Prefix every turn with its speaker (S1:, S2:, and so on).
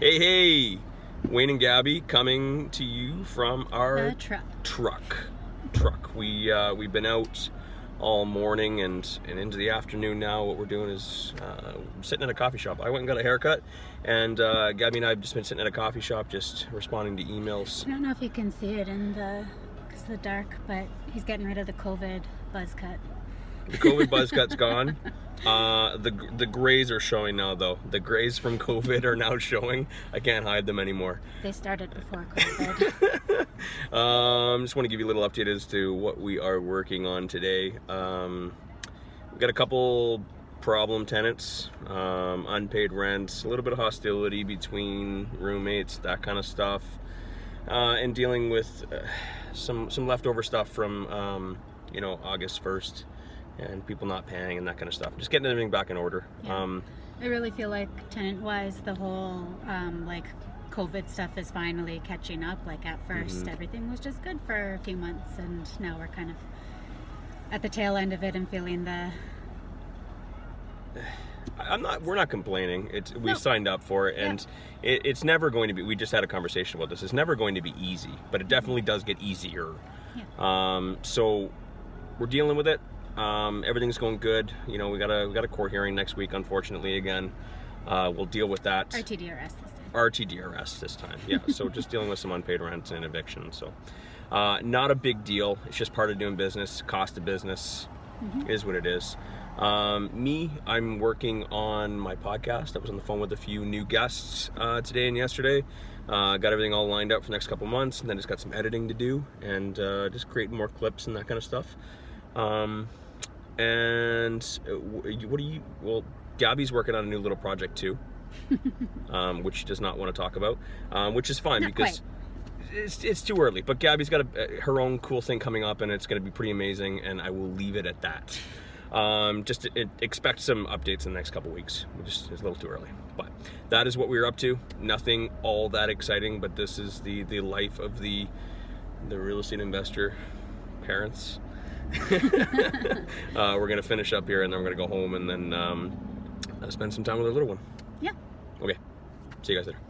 S1: Hey, hey! Wayne and Gabby coming to you from our
S2: truck.
S1: truck. Truck. We uh, we've been out all morning and and into the afternoon now. What we're doing is uh, sitting at a coffee shop. I went and got a haircut, and uh, Gabby and I have just been sitting at a coffee shop, just responding to emails.
S2: I don't know if you can see it in the because the dark, but he's getting rid of the COVID buzz cut.
S1: The COVID buzz cut's gone. Uh, the the grays are showing now though. The grays from COVID are now showing. I can't hide them anymore.
S2: They started before COVID.
S1: um, just want to give you a little update as to what we are working on today. Um, we got a couple problem tenants, um, unpaid rents, a little bit of hostility between roommates, that kind of stuff, uh, and dealing with uh, some some leftover stuff from um, you know August first, and people not paying and that kind of stuff. Just getting everything back in order.
S2: Yeah.
S1: Um,
S2: I really feel like tenant-wise, the whole um, like COVID stuff is finally catching up. Like at 1st
S1: Mhm.
S2: everything was just good for a few months, and now we're kind of at the tail end of it and feeling the
S1: I'm not. We're not complaining. It's we
S2: No.
S1: signed up for it, and it, it's never going to be. We just had a conversation about this. It's never going to be easy, but it definitely does get easier. Um, so we're dealing with it. Um, everything's going good. You know, we got a we got a court hearing next week. Unfortunately, again, uh, we'll deal with that.
S2: RTDRS this time.
S1: RTDRS this time. Yeah. so just dealing with some unpaid rent and eviction. So uh, not a big deal. It's just part of doing business. Cost of business
S2: Mhm.
S1: is what it is. Um, me, I'm working on my podcast. I was on the phone with a few new guests uh, today and yesterday. Uh, got everything all lined up for the next couple months, and then just got some editing to do and uh, just creating more clips and that kind of stuff. Um, and uh, what do you? Well, Gabby's working on a new little project too, um, which she does not want to talk about, um, which is fine
S2: Not
S1: because it's, it's too early. But Gabby's got a, her own cool thing coming up, and it's going to be pretty amazing. And I will leave it at that. Um, just to, it, expect some updates in the next couple weeks. Just it's a little too early, but that is what we're up to. Nothing all that exciting, but this is the the life of the the real estate investor parents. uh, we're gonna finish up here, and then we're gonna go home, and then um, spend some time with our little one.
S2: Yeah.
S1: Okay. See you guys later.